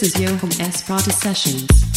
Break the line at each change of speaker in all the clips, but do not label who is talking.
This is Joachim S. Prata Sessions.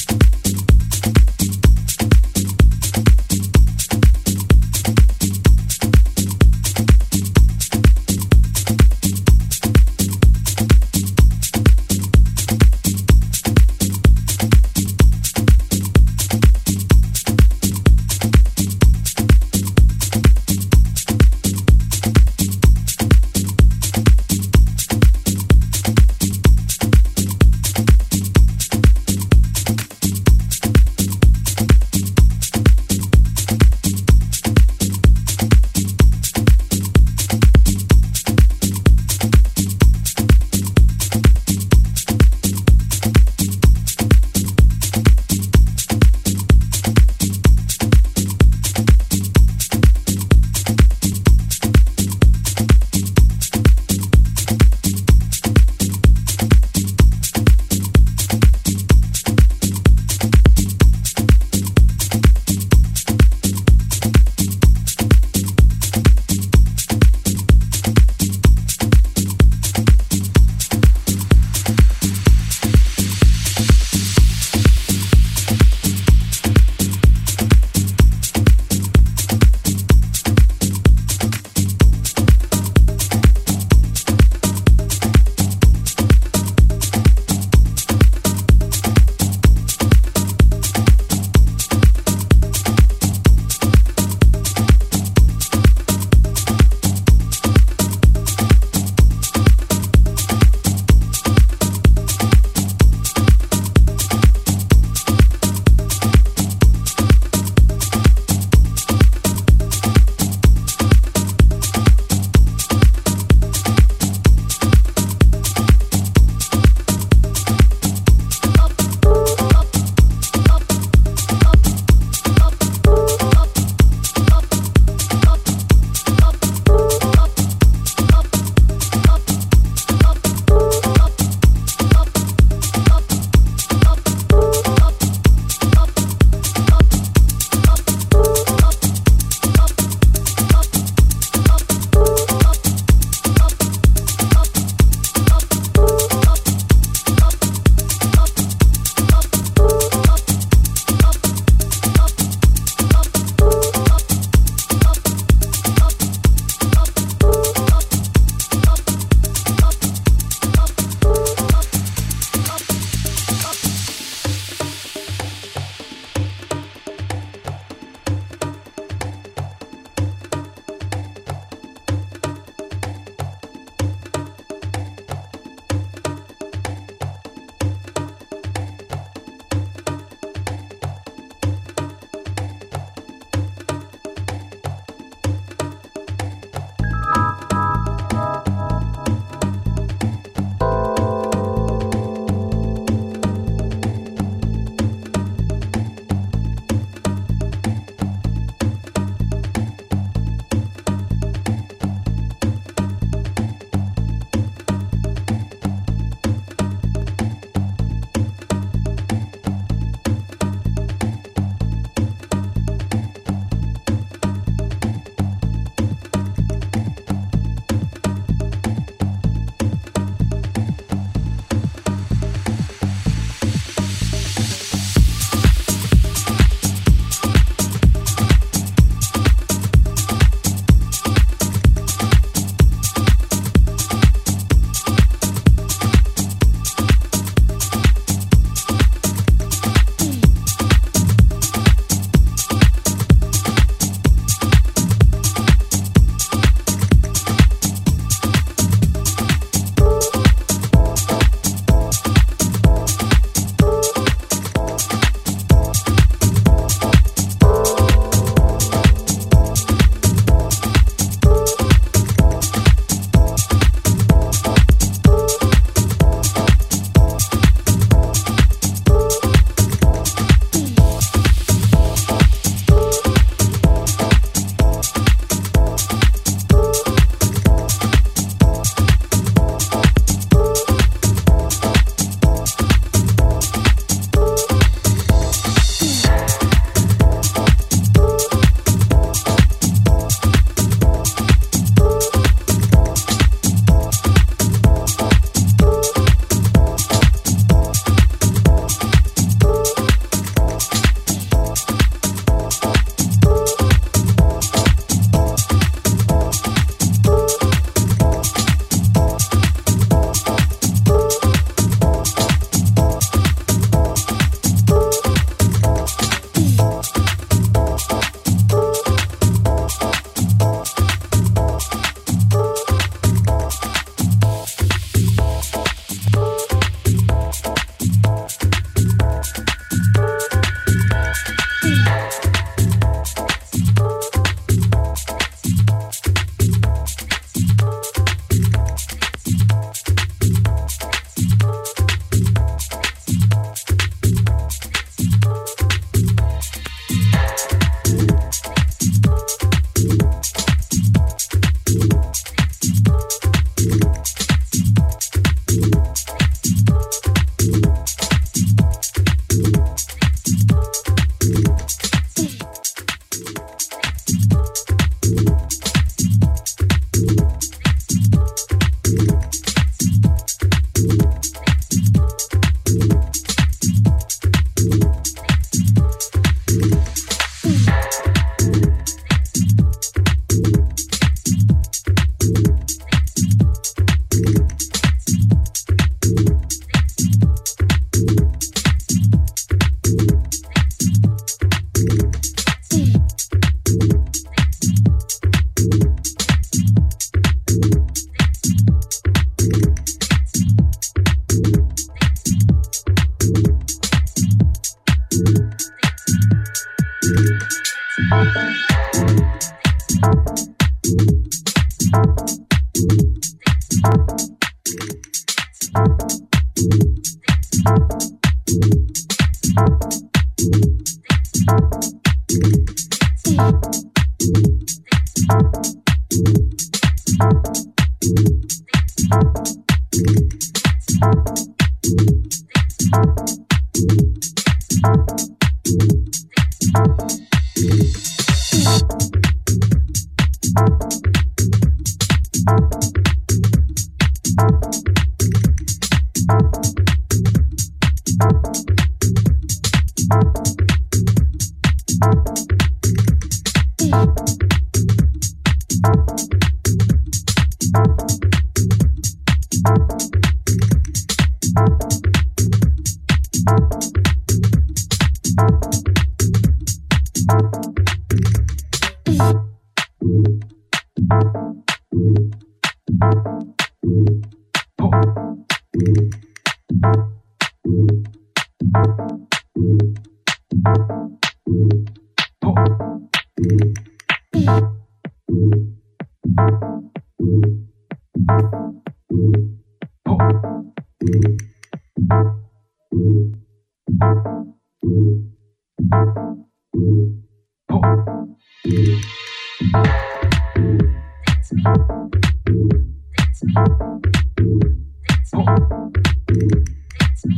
That's me.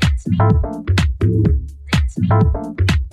That's me. That's me.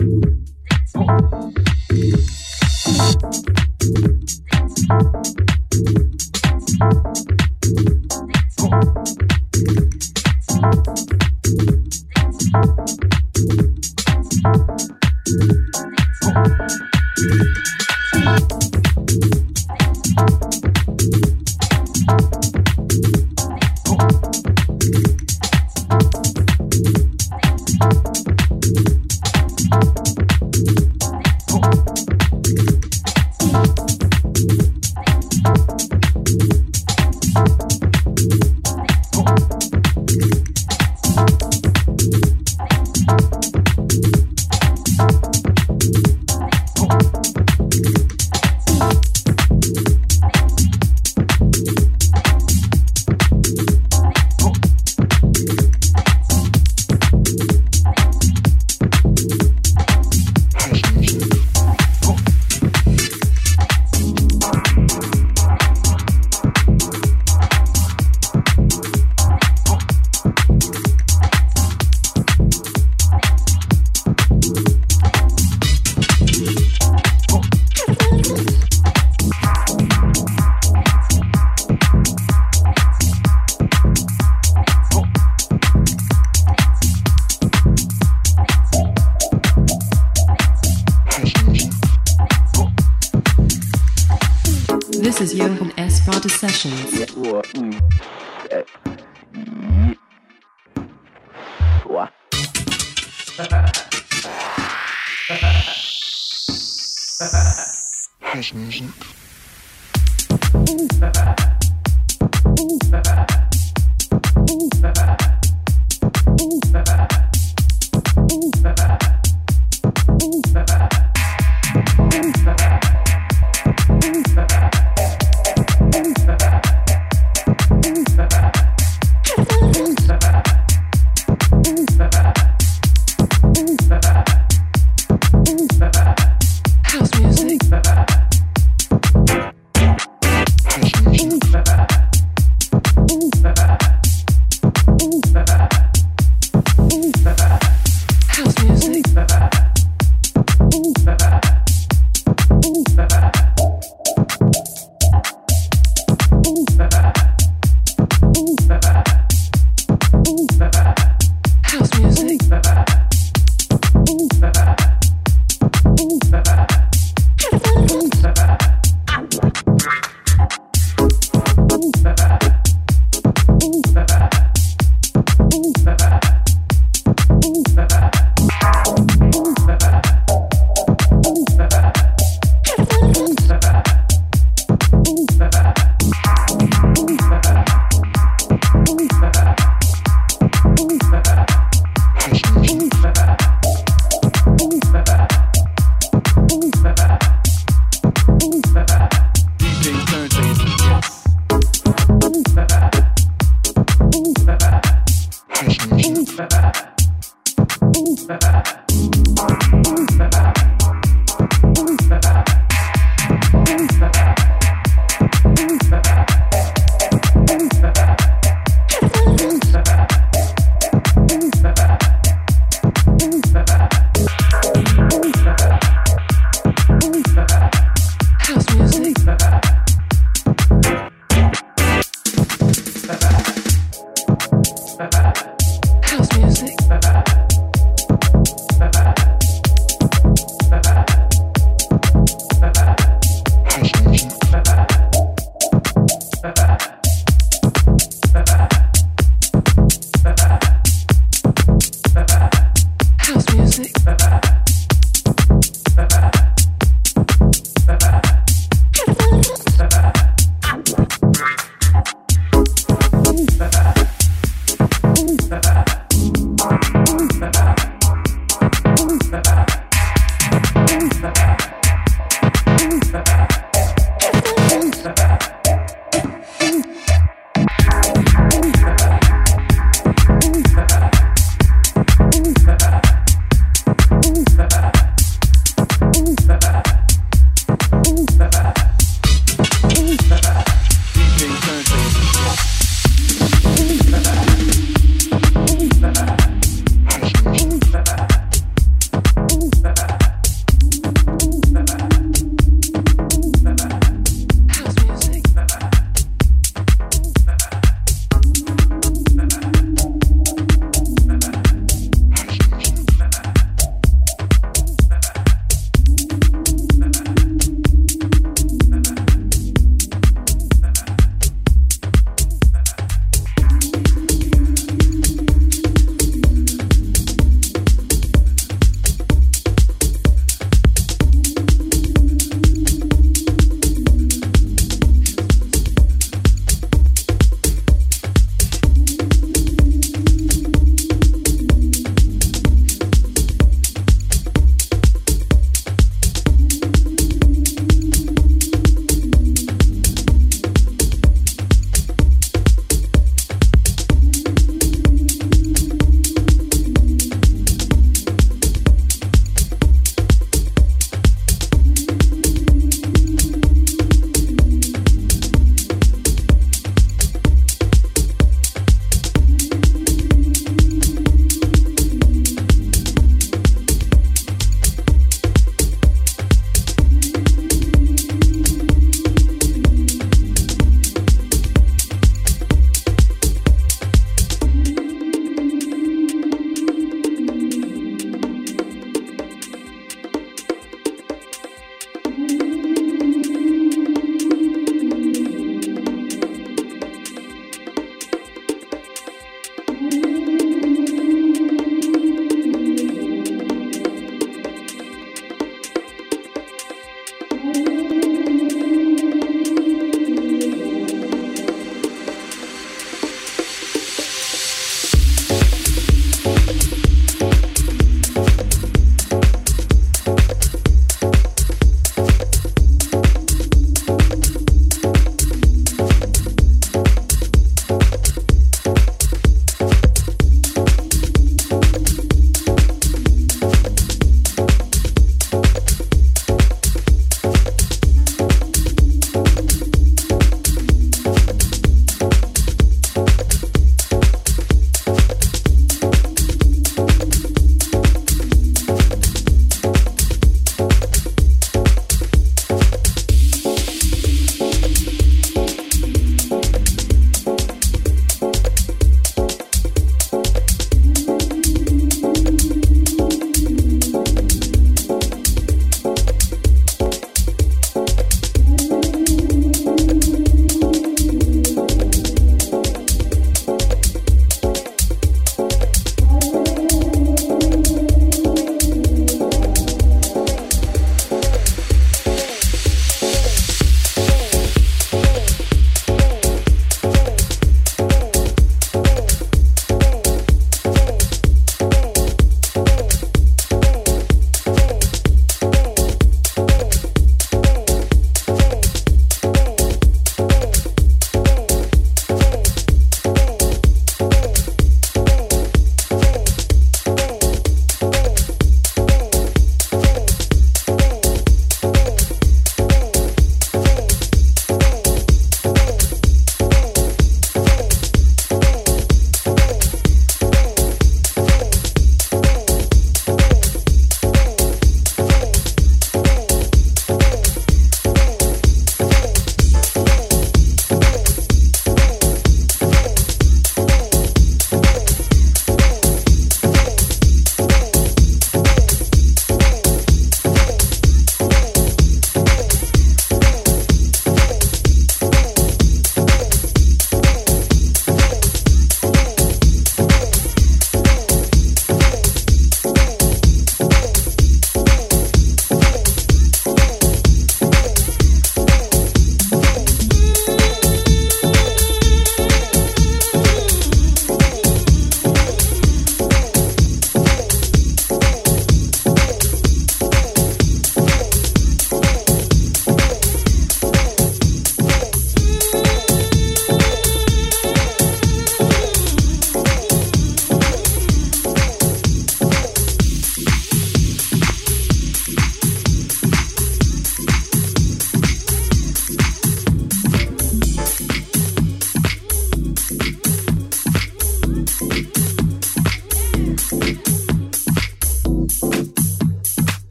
House music.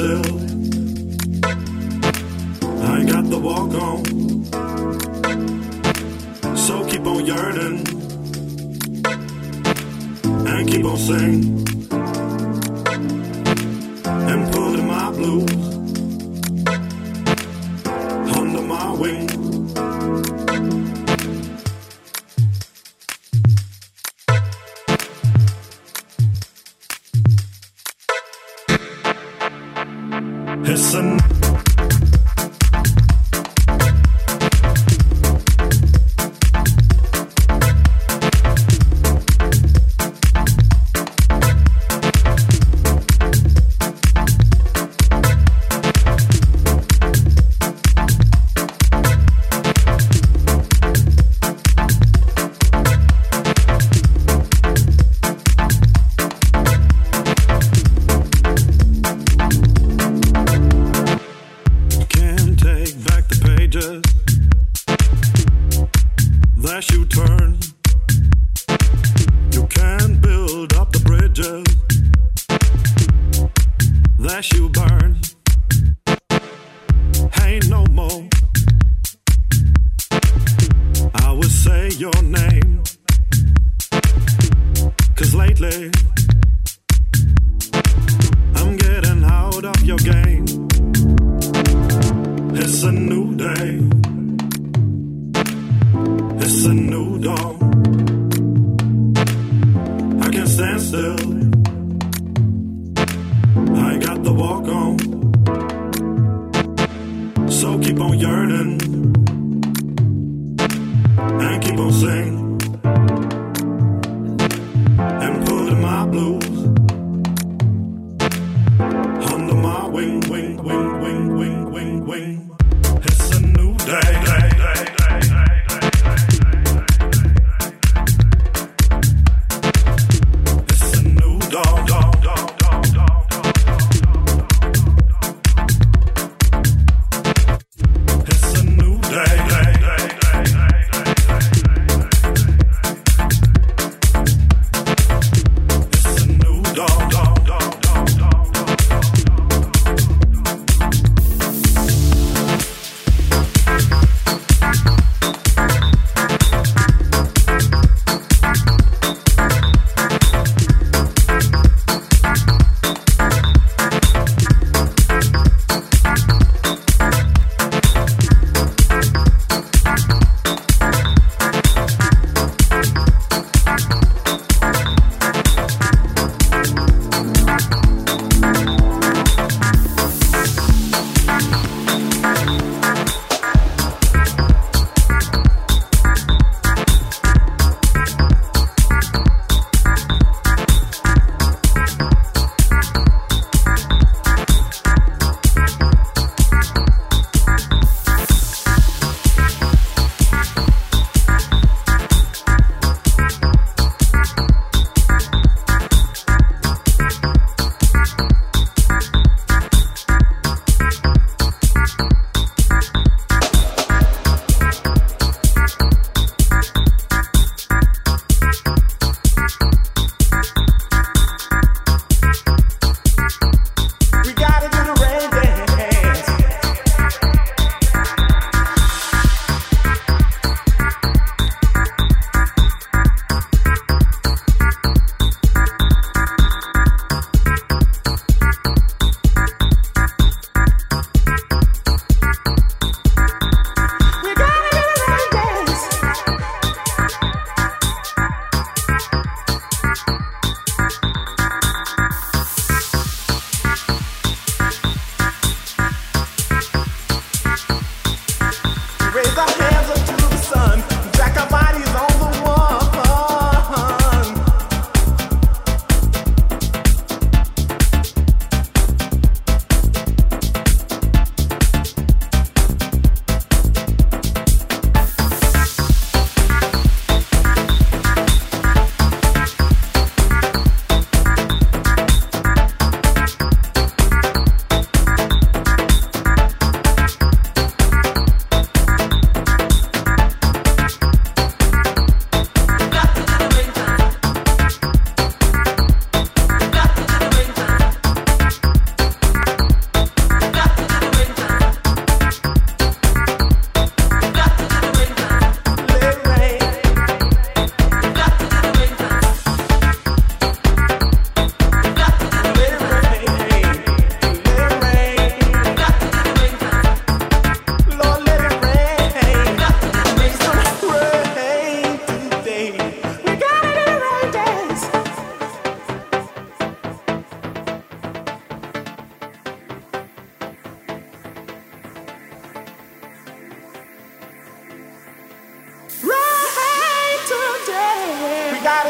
myself. I got the walk on. So keep on yearning. And keep on singing. people sing.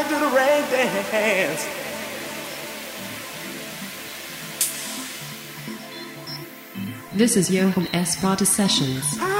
Do the rain dance.
This is Johan S. Rada Sessions.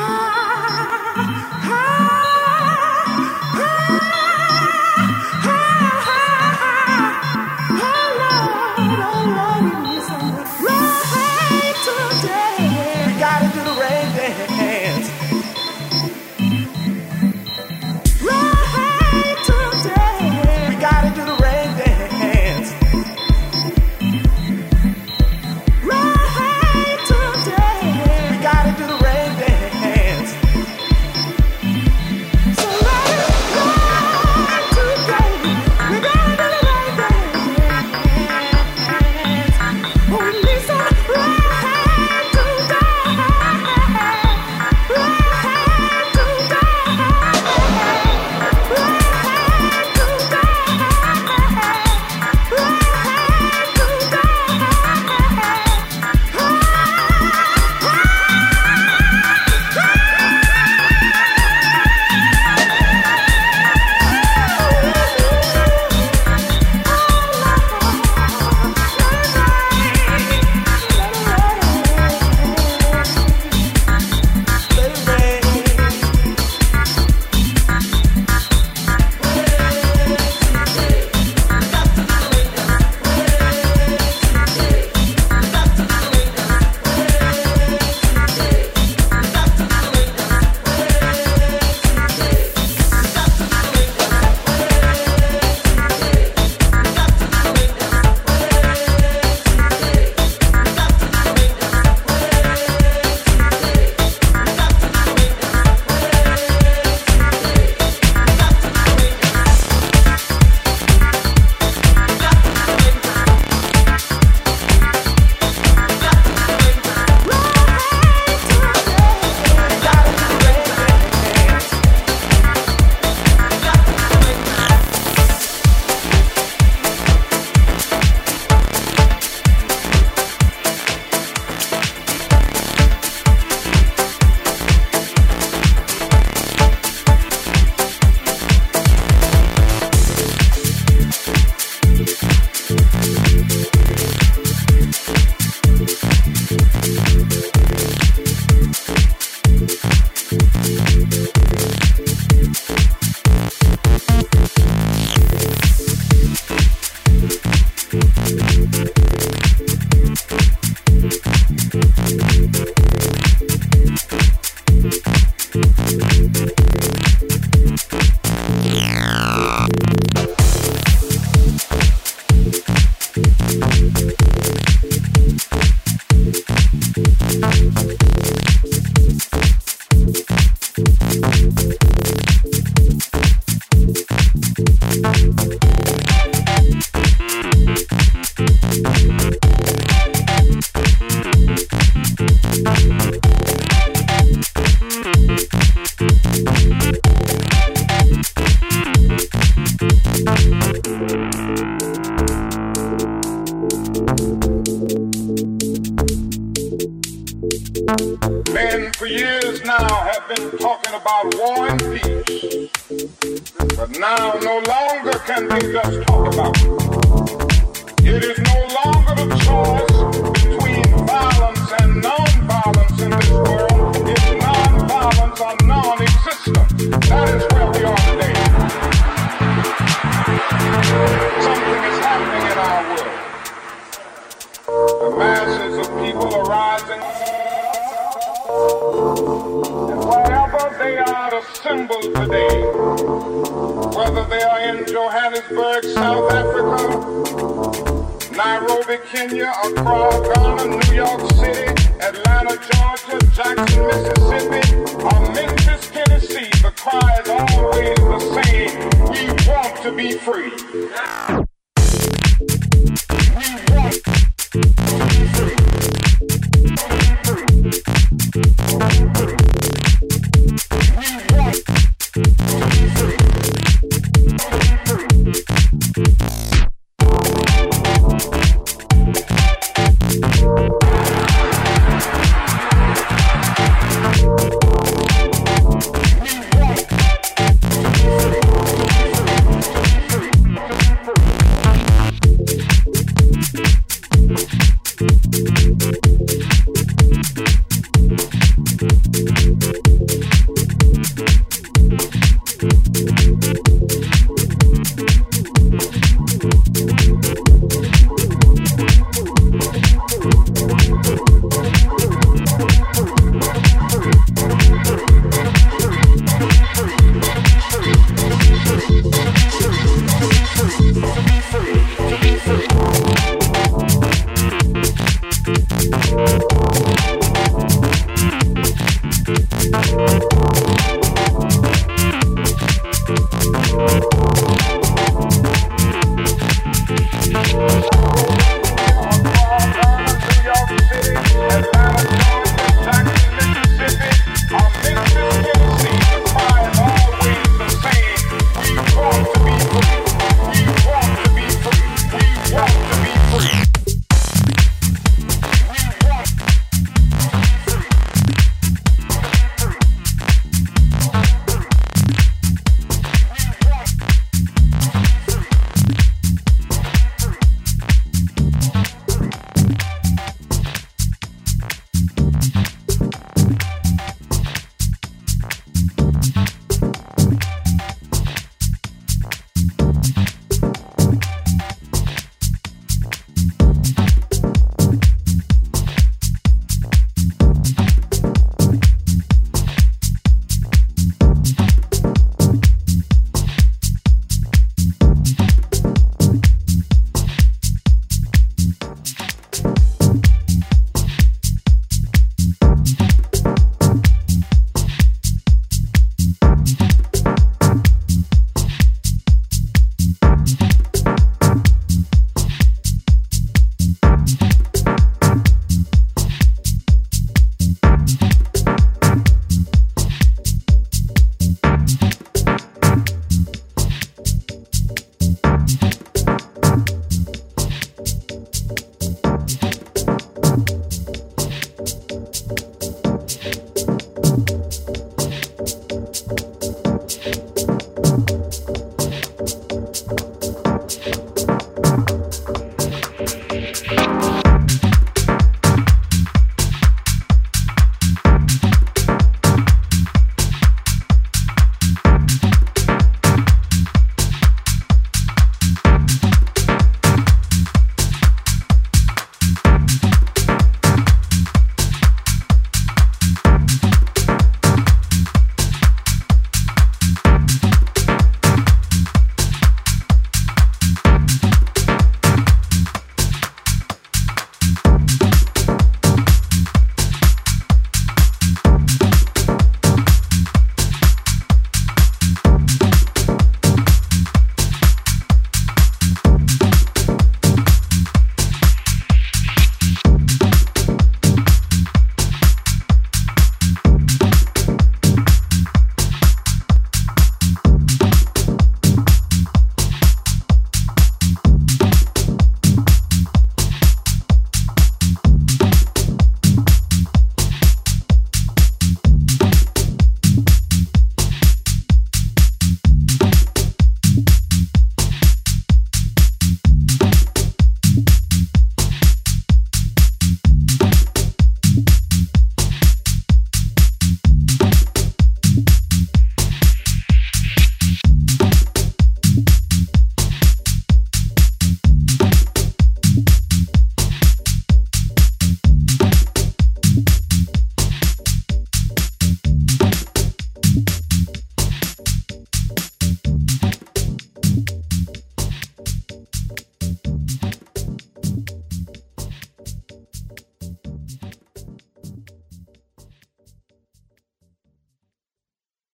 Masses of people are rising. And wherever they are assembled today, whether they are in Johannesburg, South Africa, Nairobi, Kenya, Accra, Ghana, New York City, Atlanta, Georgia, Jackson, Mississippi, or Memphis, Tennessee, the cry is always the same. We want to be free.